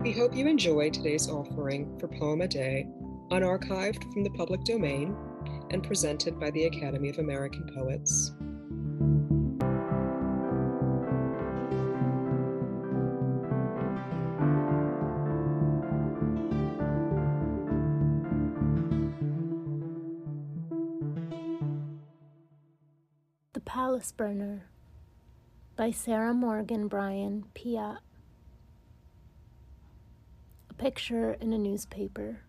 We hope you enjoy today's offering for Poem a Day, unarchived from the public domain and presented by the Academy of American Poets. The Palace Burner by Sarah Morgan Bryan Piatt. Picture in a newspaper.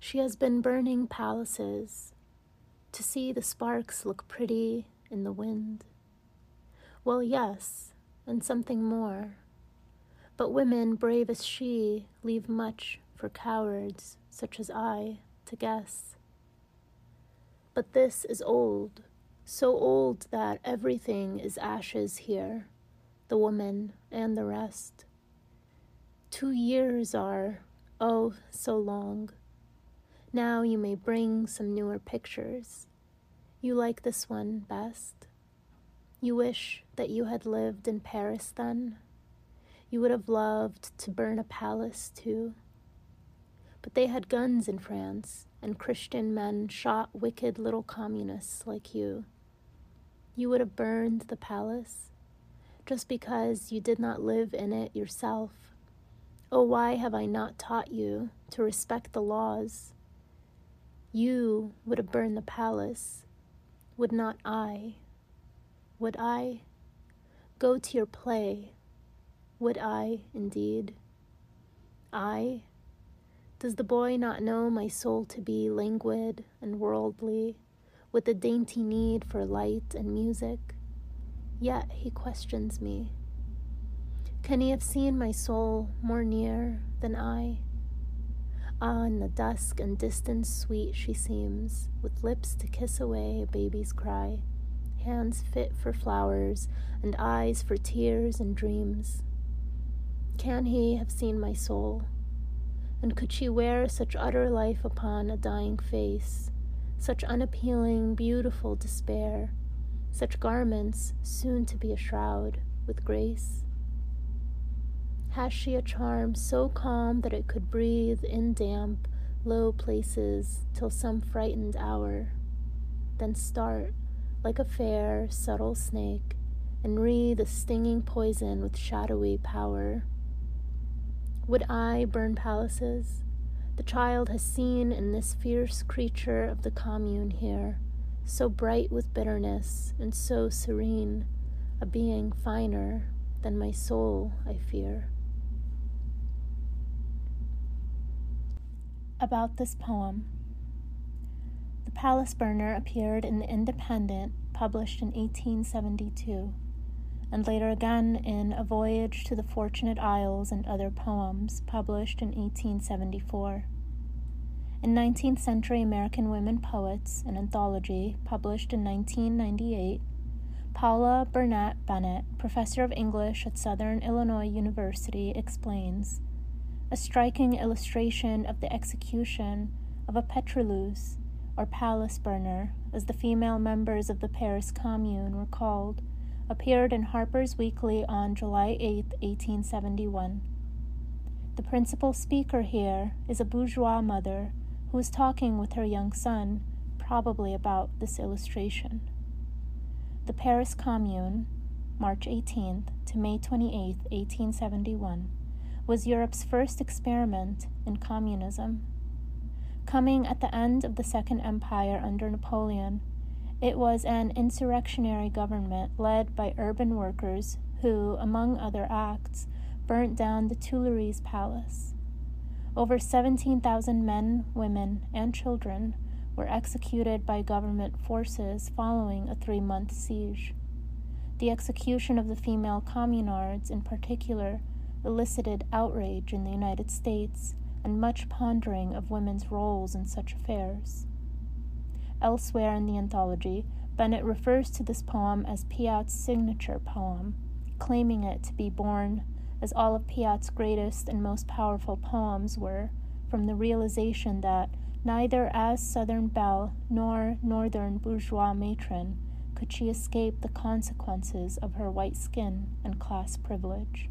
She has been burning palaces to see the sparks look pretty in the wind. Well, yes, and something more. But women brave as she leave much for cowards such as I to guess. But this is old, so old that everything is ashes here, the woman and the rest. Two years are, oh, so long. Now you may bring some newer pictures. You like this one best. You wish that you had lived in Paris then. You would have loved to burn a palace too. But they had guns in France, and Christian men shot wicked little communists like you. You would have burned the palace just because you did not live in it yourself. Oh, why have I not taught you to respect the laws? You would have burned the palace, would not I? Would I? Go to your play. Would I, indeed? I? Does the boy not know my soul to be languid and worldly, with a dainty need for light and music? Yet he questions me. Can he have seen my soul more near than I? Ah, in the dusk and distance sweet she seems, with lips to kiss away a baby's cry, hands fit for flowers, and eyes for tears and dreams. Can he have seen my soul? And could she wear such utter life upon a dying face, such unappealing, beautiful despair, such garments soon to be a shroud with grace? Has she a charm so calm that it could breathe in damp, low places till some frightened hour, then start like a fair, subtle snake and wreathe a stinging poison with shadowy power? Would I burn palaces? The child has seen in this fierce creature of the commune here, so bright with bitterness and so serene, a being finer than my soul, I fear. About this poem. The Palace Burner appeared in The Independent, published in 1872, and later again in A Voyage to the Fortunate Isles and Other Poems, published in 1874. In 19th Century American Women Poets, an anthology published in 1998, Paula Bernat Bennett, professor of English at Southern Illinois University, explains a striking illustration of the execution of a pétroleuse, or palace burner, as the female members of the Paris Commune were called, appeared in Harper's Weekly on July 8, 1871. The principal speaker here is a bourgeois mother who is talking with her young son, probably about this illustration. The Paris Commune, March 18th to May 28, 1871 was Europe's first experiment in communism. Coming at the end of the Second Empire under Napoleon, it was an insurrectionary government led by urban workers who, among other acts, burnt down the Tuileries Palace. Over 17,000 men, women, and children were executed by government forces following a three month siege. The execution of the female communards, in particular, elicited outrage in the United States and much pondering of women's roles in such affairs. Elsewhere in the anthology, Bennett refers to this poem as Piatt's signature poem, claiming it to be born, as all of Piatt's greatest and most powerful poems were, from the realization that neither as Southern belle nor Northern bourgeois matron could she escape the consequences of her white skin and class privilege.